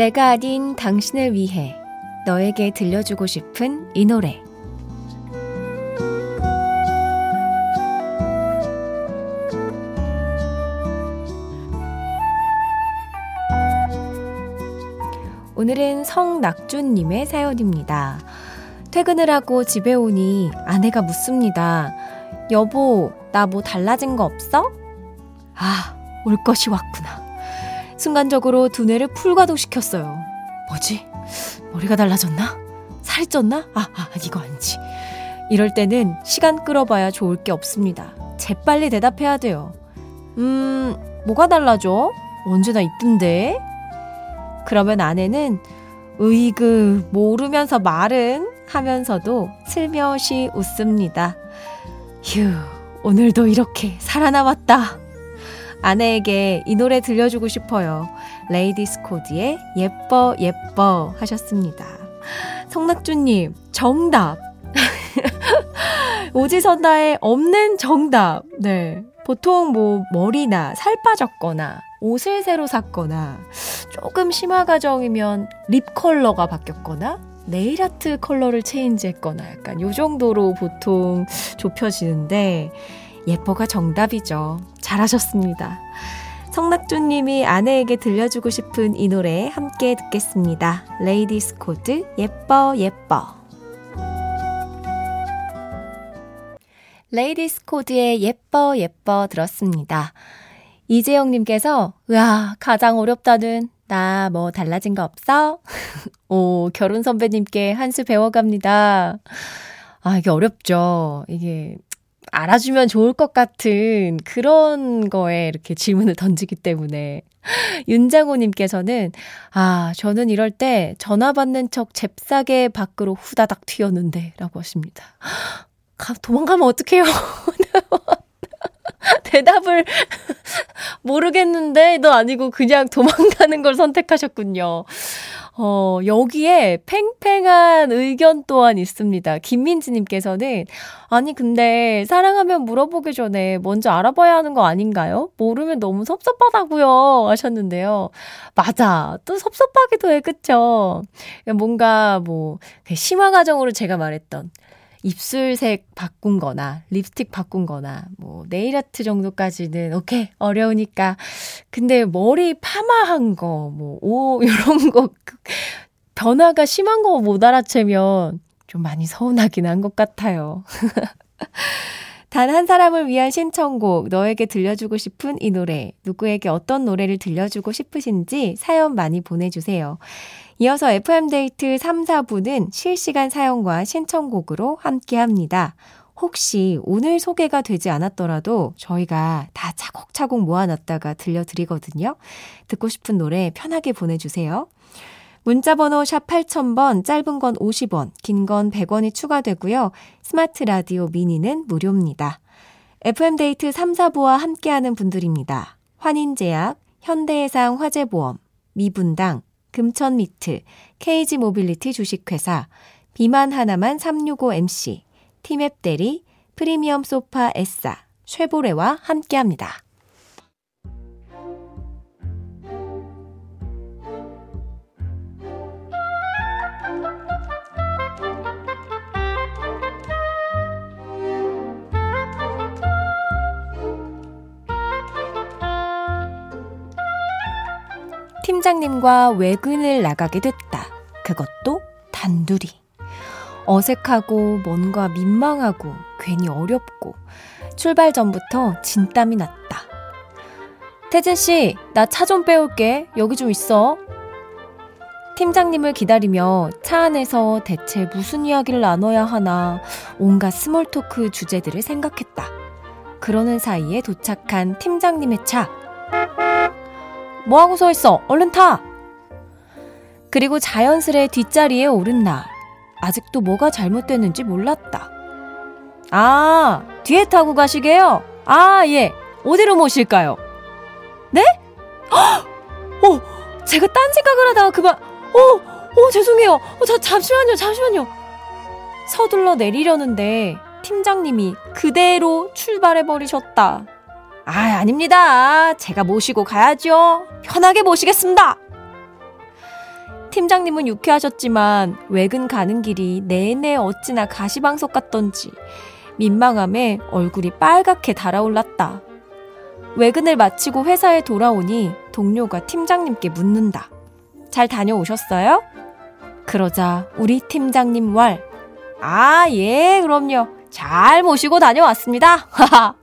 내가 아닌 당신을 위해 너에게 들려주고 싶은 이 노래. 오늘은 성낙준님의 사연입니다. 퇴근을 하고 집에 오니 아내가 묻습니다. 여보, 나 뭐 달라진 거 없어? 아, 올 것이 왔구나. 순간적으로 두뇌를 풀가동시켰어요. 뭐지? 머리가 달라졌나? 살이 쪘나? 아, 아, 이거 아니지. 이럴 때는 시간 끌어봐야 좋을 게 없습니다. 재빨리 대답해야 돼요. 음, 뭐가 달라져? 언제나 이쁜데? 그러면 아내는 으이그 모르면서 말은 하면서도 슬며시 웃습니다. 휴, 오늘도 이렇게 살아남았다. 아내에게 이 노래 들려주고 싶어요. 레이디스 코드의 예뻐 예뻐 하셨습니다. 성낙주님 정답. 오지선다에 없는 정답. 네. 보통 뭐 머리나 살 빠졌거나 옷을 새로 샀거나 조금 심화 과정이면 lip 컬러가 바뀌었거나 네일 아트 컬러를 change했거나 약간 요 정도로 보통 좁혀지는데 예뻐가 정답이죠. 잘하셨습니다. 성낙주님이 아내에게 들려주고 싶은 이 노래 함께 듣겠습니다. 레이디스 코드 예뻐 예뻐 레이디스 코드의 예뻐 예뻐 들었습니다. 이재영님께서 으아 가장 어렵다는 나 뭐 달라진 거 없어? 오 결혼 선배님께 한 수 배워갑니다. 아 이게 어렵죠. 이게 알아주면 좋을 것 같은 그런 거에 이렇게 질문을 던지기 때문에. 윤장호님께서는, 아, 저는 이럴 때 전화 받는 척 잽싸게 밖으로 후다닥 튀었는데, 라고 하십니다. 가, 도망가면 어떡해요? 대답을 모르겠는데, 너 아니고 그냥 도망가는 걸 선택하셨군요. 어, 여기에 팽팽한 의견 또한 있습니다. 김민지님께서는, 아니, 근데 사랑하면 물어보기 전에 먼저 알아봐야 하는 거 아닌가요? 모르면 너무 섭섭하다고요 하셨는데요. 맞아. 또 섭섭하기도 해, 그쵸? 뭔가 뭐, 그 심화 과정으로 제가 말했던, 입술색 바꾼 거나 립스틱 바꾼 거나 뭐 네일 아트 정도까지는 오케이 어려우니까 근데 머리 파마한 거 뭐 오 이런 거 변화가 심한 거 못 알아채면 좀 많이 서운하긴 한 것 같아요. 단 한 사람을 위한 신청곡, 너에게 들려주고 싶은 이 노래, 누구에게 어떤 노래를 들려주고 싶으신지 사연 많이 보내주세요. 이어서 FM데이트 3, 4부는 실시간 사연과 신청곡으로 함께 합니다. 혹시 오늘 소개가 되지 않았더라도 저희가 다 차곡차곡 모아놨다가 들려드리거든요. 듣고 싶은 노래 편하게 보내주세요. 문자번호 샵 8000번, 짧은 건 50원, 긴 건 100원이 추가되고요. 스마트 라디오 미니는 무료입니다. FM데이트 3, 4부와 함께하는 분들입니다. 환인제약, 현대해상 화재보험, 미분당, 금천미트, KG모빌리티 주식회사, 비만 하나만 365MC, 티맵 대리, 프리미엄 소파 에싸, 쉐보레와 함께합니다. 팀장님과 외근을 나가게 됐다. 그것도 단둘이. 어색하고 뭔가 민망하고 괜히 어렵고 출발 전부터 진땀이 났다. 태진 씨, 나 차 좀 빼올게. 여기 좀 있어. 팀장님을 기다리며 차 안에서 대체 무슨 이야기를 나눠야 하나 온갖 small talk 주제들을 생각했다. 그러는 사이에 도착한 팀장님의 차. 뭐하고 서 있어? 얼른 타! 그리고 자연스레 뒷자리에 오른 나. 아직도 뭐가 잘못됐는지 몰랐다. 아, 뒤에 타고 가시게요? 아, 예. 어디로 모실까요? 네? 어, 제가 딴 생각을 하다가 그만, 어, 어, 죄송해요. 어, 자, 잠시만요, 잠시만요. 서둘러 내리려는데 팀장님이 그대로 출발해버리셨다. 아, 아닙니다. 제가 모시고 가야죠. 편하게 모시겠습니다. 팀장님은 유쾌하셨지만 외근 가는 길이 내내 어찌나 가시방석 같던지 민망함에 얼굴이 빨갛게 달아올랐다. 외근을 마치고 회사에 돌아오니 동료가 팀장님께 묻는다. 잘 다녀오셨어요? 그러자 우리 팀장님 왈. 아, 예, 그럼요. 잘 모시고 다녀왔습니다. 하하.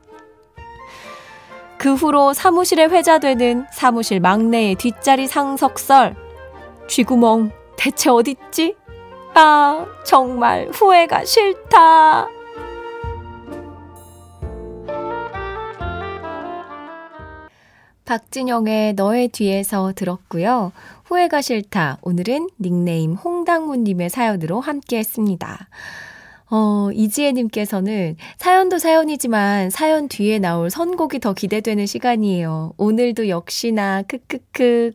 그 후로 사무실에 회자되는 사무실 막내의 뒷자리 상석설. 쥐구멍 대체 어딨지? 아, 정말 후회가 싫다. 박진영의 너의 뒤에서 들었고요. 후회가 싫다. 오늘은 닉네임 홍당무님의 사연으로 함께 했습니다. 어, 이지혜님께서는 사연도 사연이지만 사연 뒤에 나올 선곡이 더 기대되는 시간이에요. 오늘도 역시나 크크크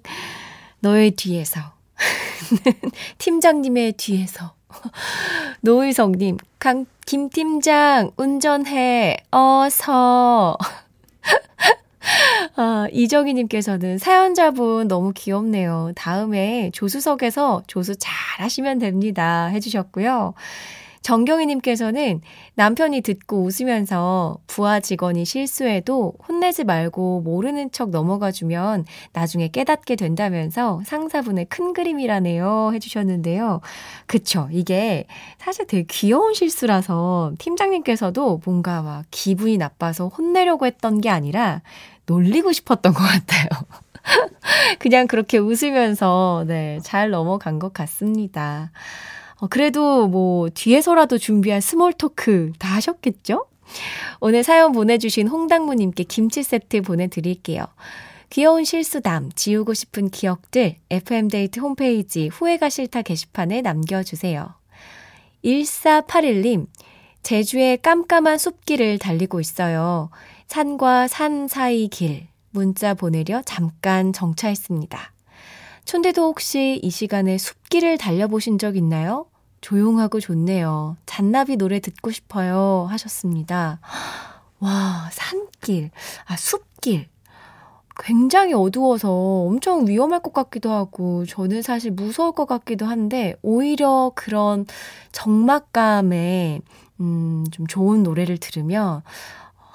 너의 뒤에서 팀장님의 뒤에서 노희성님 강 김 팀장 운전해 어서 아, 이정희님께서는 사연자분 너무 귀엽네요. 다음에 조수석에서 조수 잘 하시면 됩니다. 해주셨고요. 정경희님께서는 남편이 듣고 웃으면서 부하 직원이 실수해도 혼내지 말고 모르는 척 넘어가주면 나중에 깨닫게 된다면서 상사분의 큰 그림이라네요. 해주셨는데요. 그쵸. 이게 사실 되게 귀여운 실수라서 팀장님께서도 뭔가 막 기분이 나빠서 혼내려고 했던 게 아니라 놀리고 싶었던 것 같아요. 그냥 그렇게 웃으면서, 네, 잘 넘어간 것 같습니다. 어, 그래도 뭐 뒤에서라도 준비한 small talk 다 하셨겠죠? 오늘 사연 보내주신 홍당무님께 김치 세트 보내드릴게요. 귀여운 실수담, 지우고 싶은 기억들, FM데이트 홈페이지 후회가 싫다 게시판에 남겨주세요. 1481님, 제주의 깜깜한 숲길을 달리고 있어요. 산과 산 사이 길, 문자 보내려 잠깐 정차했습니다. 촌대도 혹시 이 시간에 숲길을 달려보신 적 있나요? 조용하고 좋네요. 잔나비 노래 듣고 싶어요. 하셨습니다. 와, 산길. 아, 숲길. 굉장히 어두워서 엄청 위험할 것 같기도 하고, 저는 사실 무서울 것 같기도 한데, 오히려 그런 적막감에, 음, 좀 좋은 노래를 들으면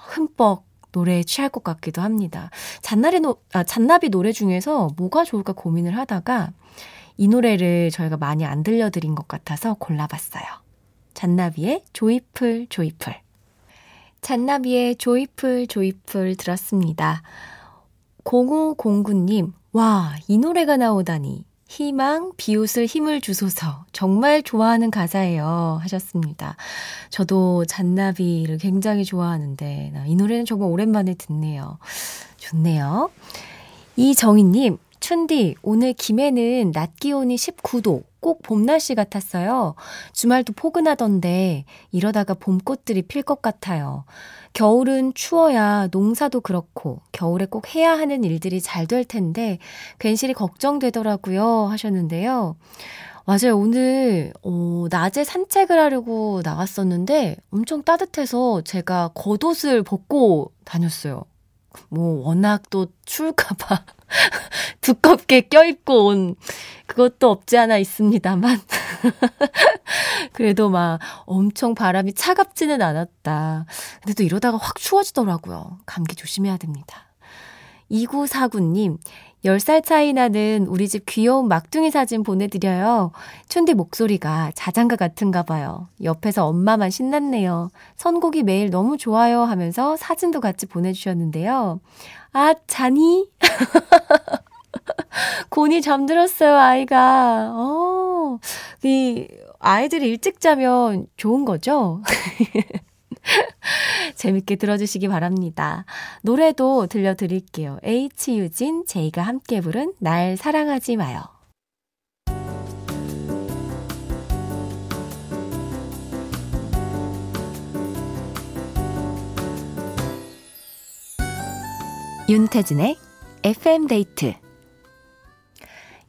흠뻑 노래에 취할 것 같기도 합니다. 잔나비, 노, 아, 잔나비 노래 중에서 뭐가 좋을까 고민을 하다가, 이 노래를 저희가 많이 안 들려드린 것 같아서 골라봤어요. 잔나비의 조이풀 조이풀. 잔나비의 조이풀 조이풀 들었습니다. 0509님, 와, 이 노래가 나오다니. 희망, 비웃을 힘을 주소서. 정말 좋아하는 가사예요. 하셨습니다. 저도 잔나비를 굉장히 좋아하는데, 이 노래는 정말 오랜만에 듣네요. 좋네요. 이정희님, 춘디, 오늘 김해는 낮 기온이 19도, 꼭 봄 날씨 같았어요. 주말도 포근하던데, 이러다가 봄꽃들이 필 것 같아요. 겨울은 추워야 농사도 그렇고, 겨울에 꼭 해야 하는 일들이 잘 될 텐데, 괜시리 걱정되더라고요. 하셨는데요. 맞아요. 오늘, 어, 낮에 산책을 하려고 나갔었는데 엄청 따뜻해서 제가 겉옷을 벗고 다녔어요. 뭐, 워낙 또 추울까봐 두껍게 껴입고 온 그것도 없지 않아 있습니다만. 그래도 막 엄청 바람이 차갑지는 않았다. 근데 또 이러다가 확 추워지더라고요. 감기 조심해야 됩니다. 2949님, 10살 차이 나는 우리 집 귀여운 막둥이 사진 보내드려요. 춘디 목소리가 자장가 같은가 봐요. 옆에서 엄마만 신났네요. 선곡이 매일 너무 좋아요 하면서 사진도 같이 보내주셨는데요. 아, 자니? 곤이 잠들었어요, 아이가. 어, 이, 아이들이 일찍 자면 좋은 거죠? 재밌게 들어주시기 바랍니다. 노래도 들려드릴게요. H 유진, 제이가 함께 부른 날 사랑하지 마요. 윤태진의 FM데이트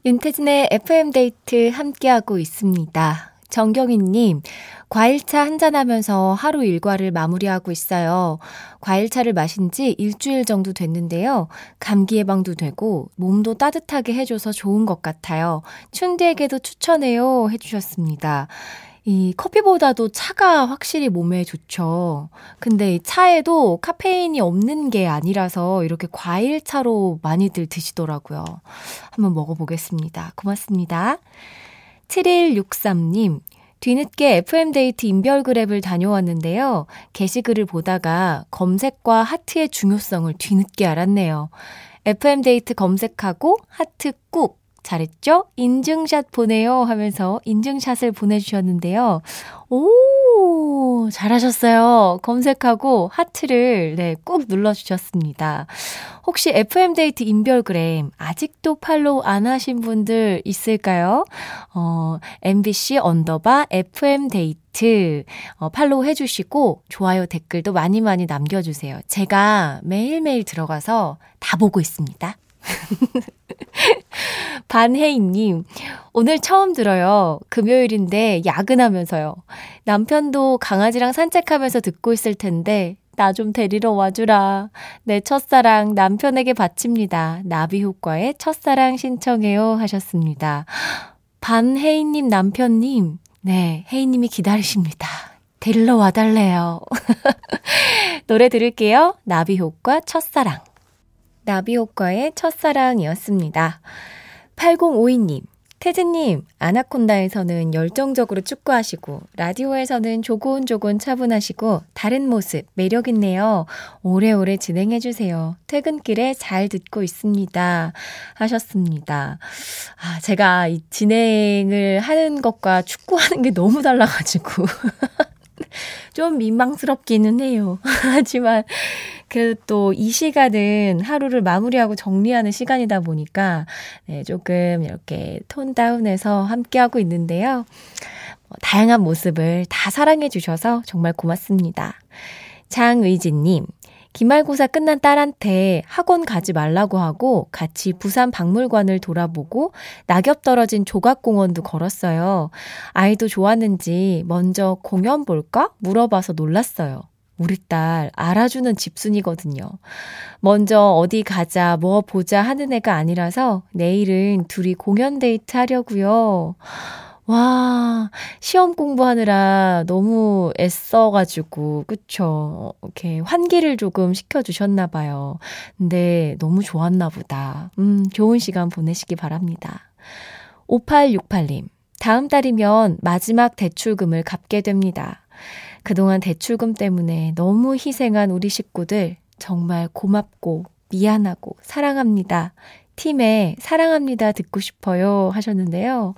윤태진의 FM데이트 함께하고 있습니다. 정경희님, 과일차 한잔하면서 하루 일과를 마무리하고 있어요. 과일차를 마신 지 일주일 정도 됐는데요. 감기 예방도 되고 몸도 따뜻하게 해줘서 좋은 것 같아요. 춘디에게도 추천해요. 해주셨습니다. 이 커피보다도 차가 확실히 몸에 좋죠. 근데 이 차에도 카페인이 없는 게 아니라서 이렇게 과일차로 많이들 드시더라고요. 한번 먹어보겠습니다. 고맙습니다. 7163님, 뒤늦게 FM데이트 인별그램을 다녀왔는데요. 게시글을 보다가 검색과 하트의 중요성을 뒤늦게 알았네요. FM데이트 검색하고 하트 꾹 잘했죠? 인증샷 보내요 하면서 인증샷을 보내주셨는데요. 오, 잘하셨어요. 검색하고 하트를, 네, 꾹 눌러주셨습니다. 혹시 FM데이트 인별그램 아직도 팔로우 안 하신 분들 있을까요? 어, MBC underbar FM데이트 어, 팔로우 해주시고 좋아요 댓글도 많이 많이 남겨주세요. 제가 매일매일 들어가서 다 보고 있습니다. 반혜인님, 오늘 처음 들어요. 금요일인데 야근하면서요. 남편도 강아지랑 산책하면서 듣고 있을 텐데, 나 좀 데리러 와주라. 내 첫사랑 남편에게 바칩니다. 나비 효과의 첫사랑 신청해요. 하셨습니다. 반혜인님 남편님, 네, 혜인님이 기다리십니다. 데리러 와달래요. 노래 들을게요. 나비 효과 첫사랑. 나비 효과의 첫사랑이었습니다. 8052님, 태진님, 아나콘다에서는 열정적으로 축구하시고, 라디오에서는 조곤조곤 차분하시고, 다른 모습, 매력있네요. 오래오래 진행해주세요. 퇴근길에 잘 듣고 있습니다. 하셨습니다. 아, 제가 이 진행을 하는 것과 축구하는 게 너무 달라가지고. 좀 민망스럽기는 해요. 하지만 그 또 이 시간은 하루를 마무리하고 정리하는 시간이다 보니까 네, 조금 이렇게 톤 다운해서 함께하고 있는데요. 뭐, 다양한 모습을 다 사랑해 주셔서 정말 고맙습니다. 장의진님, 기말고사 끝난 딸한테 학원 가지 말라고 하고 같이 부산 박물관을 돌아보고 낙엽 떨어진 조각공원도 걸었어요. 아이도 좋았는지 먼저 공연 볼까? 물어봐서 놀랐어요. 우리 딸 알아주는 집순이거든요. 먼저 어디 가자, 뭐 보자 하는 애가 아니라서 내일은 둘이 공연 데이트 하려고요. 와, 시험 공부하느라 너무 애써가지고, 그쵸. 이렇게 환기를 조금 시켜주셨나봐요. 근데 너무 좋았나 보다. 음, 좋은 시간 보내시기 바랍니다. 5868님, 다음 달이면 마지막 대출금을 갚게 됩니다. 그동안 대출금 때문에 너무 희생한 우리 식구들 정말 고맙고 미안하고 사랑합니다. 팀에 사랑합니다 듣고 싶어요 하셨는데요.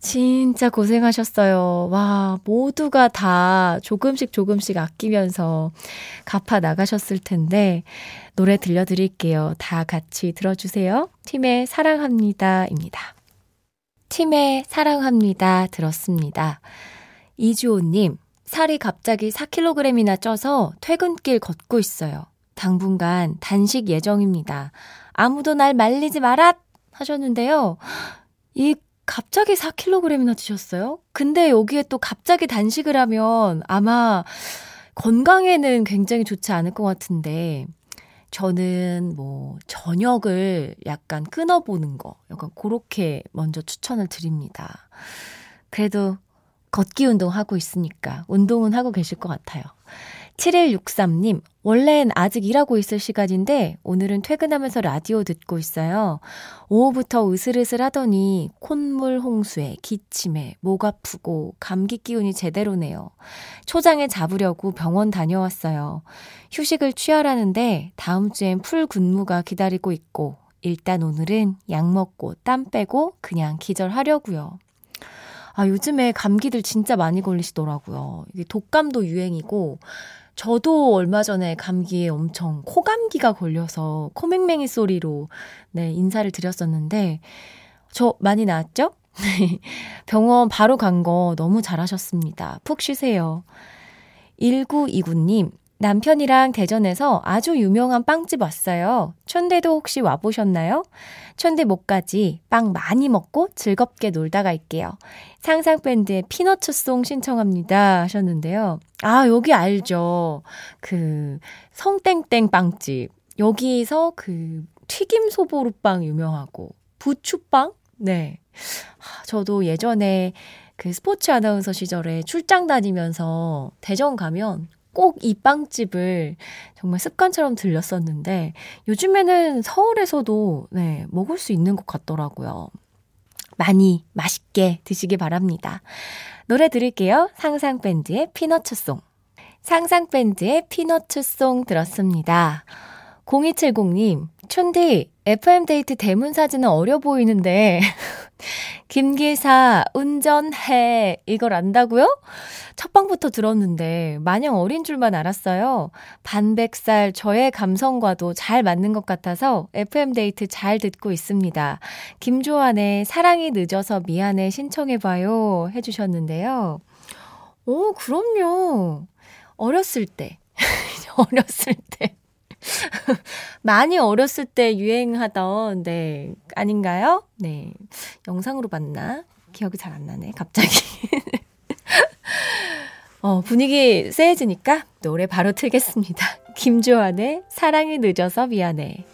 진짜 고생하셨어요. 와, 모두가 다 조금씩 조금씩 아끼면서 갚아 나가셨을 텐데, 노래 들려드릴게요. 다 같이 들어주세요. 팀의 사랑합니다 입니다. 팀의 사랑합니다 들었습니다. 이주호님, 살이 갑자기 4kg이나 쪄서 퇴근길 걷고 있어요. 당분간 단식 예정입니다. 아무도 날 말리지 마라! 하셨는데요. 이 갑자기 4kg이나 드셨어요? 근데 여기에 또 갑자기 단식을 하면 아마 건강에는 굉장히 좋지 않을 것 같은데, 저는 뭐, 저녁을 약간 끊어보는 거, 약간 그렇게 먼저 추천을 드립니다. 그래도 걷기 운동 하고 있으니까 운동은 하고 계실 것 같아요. 7163님, 원래는 아직 일하고 있을 시간인데 오늘은 퇴근하면서 라디오 듣고 있어요. 오후부터 으슬으슬 하더니 콧물 홍수에 기침에 목 아프고 감기 기운이 제대로네요. 초장에 잡으려고 병원 다녀왔어요. 휴식을 취하라는데 다음 주엔 풀 근무가 기다리고 있고 일단 오늘은 약 먹고 땀 빼고 그냥 기절하려고요. 아, 요즘에 감기들 진짜 많이 걸리시더라고요. 이게 독감도 유행이고 저도 얼마 전에 감기에 엄청 코감기가 걸려서 코맹맹이 소리로 네, 인사를 드렸었는데 저 많이 나았죠? 병원 바로 간 거 너무 잘하셨습니다. 푹 쉬세요. 1929님, 남편이랑 대전에서 아주 유명한 빵집 왔어요. 촌대도 혹시 와보셨나요? 촌대 못가지 빵 많이 먹고 즐겁게 놀다 갈게요. 상상밴드의 피너츠송 신청합니다 하셨는데요. 아, 여기 알죠. 그 성땡땡 빵집. 여기서 그 튀김 소보루빵 유명하고 부추빵? 네. 저도 예전에 그 스포츠 아나운서 시절에 출장 다니면서 대전 가면 꼭 이 빵집을 정말 습관처럼 들렸었는데 요즘에는 서울에서도 네, 먹을 수 있는 것 같더라고요. 많이 맛있게 드시기 바랍니다. 노래 들을게요. 상상밴드의 피너츠송. 상상밴드의 피너츠송 들었습니다. 0270님, 촌디, FM데이트 대문 사진은 어려 보이는데, 김기사, 운전해. 이걸 안다고요? 첫 방부터 들었는데 마냥 어린 줄만 알았어요. 반백살 저의 감성과도 잘 맞는 것 같아서 FM데이트 잘 듣고 있습니다. 김조한의 사랑이 늦어서 미안해 신청해봐요 해주셨는데요. 오, 그럼요. 어렸을 때. 어렸을 때. 많이 어렸을 때 유행하던, 네, 아닌가요? 네. 영상으로 봤나? 기억이 잘 안 나네, 갑자기. 어, 분위기 세해지니까 노래 바로 틀겠습니다. 김조한의 사랑이 늦어서 미안해.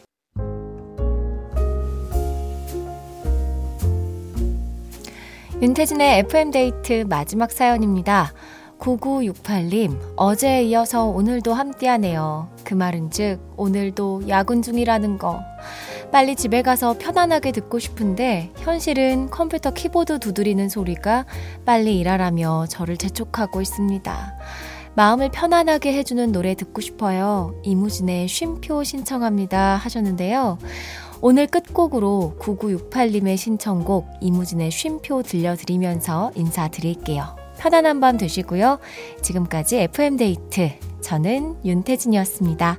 윤태진의 FM데이트 마지막 사연입니다. 9968님, 어제에 이어서 오늘도 함께하네요. 그 말은 즉, 오늘도 야근 중이라는 거. 빨리 집에 가서 편안하게 듣고 싶은데 현실은 컴퓨터 키보드 두드리는 소리가 빨리 일하라며 저를 재촉하고 있습니다. 마음을 편안하게 해주는 노래 듣고 싶어요. 이무진의 쉼표 신청합니다 하셨는데요. 오늘 끝곡으로 9968님의 신청곡 이무진의 쉼표 들려드리면서 인사드릴게요. 편안한 밤 되시고요. 지금까지 FM데이트. 저는 윤태진이었습니다.